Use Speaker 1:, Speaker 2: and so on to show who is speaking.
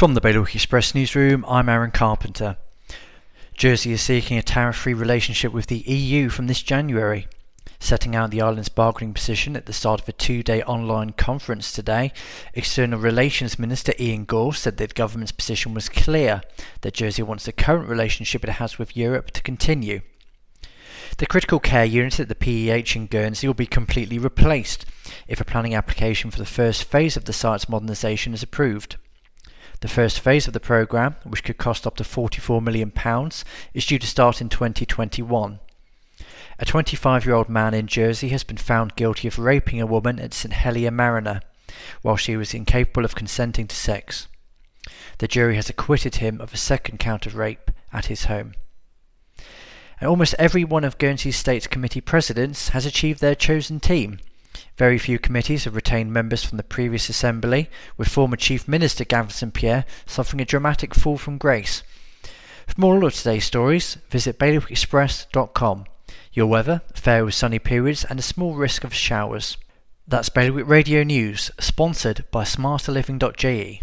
Speaker 1: From the Bailiwick Express newsroom, I'm Aaron Carpenter. Jersey is seeking a tariff free relationship with the EU from this January. Setting out the island's bargaining position at the start of a two day online conference today, External Relations Minister Ian Gorst said that the government's position was clear that Jersey wants the current relationship it has with Europe to continue. The critical care unit at the PEH in Guernsey will be completely replaced if a planning application for the first phase of the site's modernisation is approved. The first phase of the programme, which could cost up to £44 million, is due to start in 2021. A 25 year old man in Jersey has been found guilty of raping a woman at St Helier Marina while she was incapable of consenting to sex. The jury has acquitted him of a second count of rape at his home. And almost every one of Guernsey State's committee presidents has achieved their chosen team. Very few committees have retained members from the previous assembly, with former Chief Minister Gavin St Pier suffering a dramatic fall from grace. For more of today's stories, visit bailiwickexpress.com. Your weather, fair with sunny periods and a small risk of showers. That's Bailiwick Radio News, sponsored by smarterliving.je.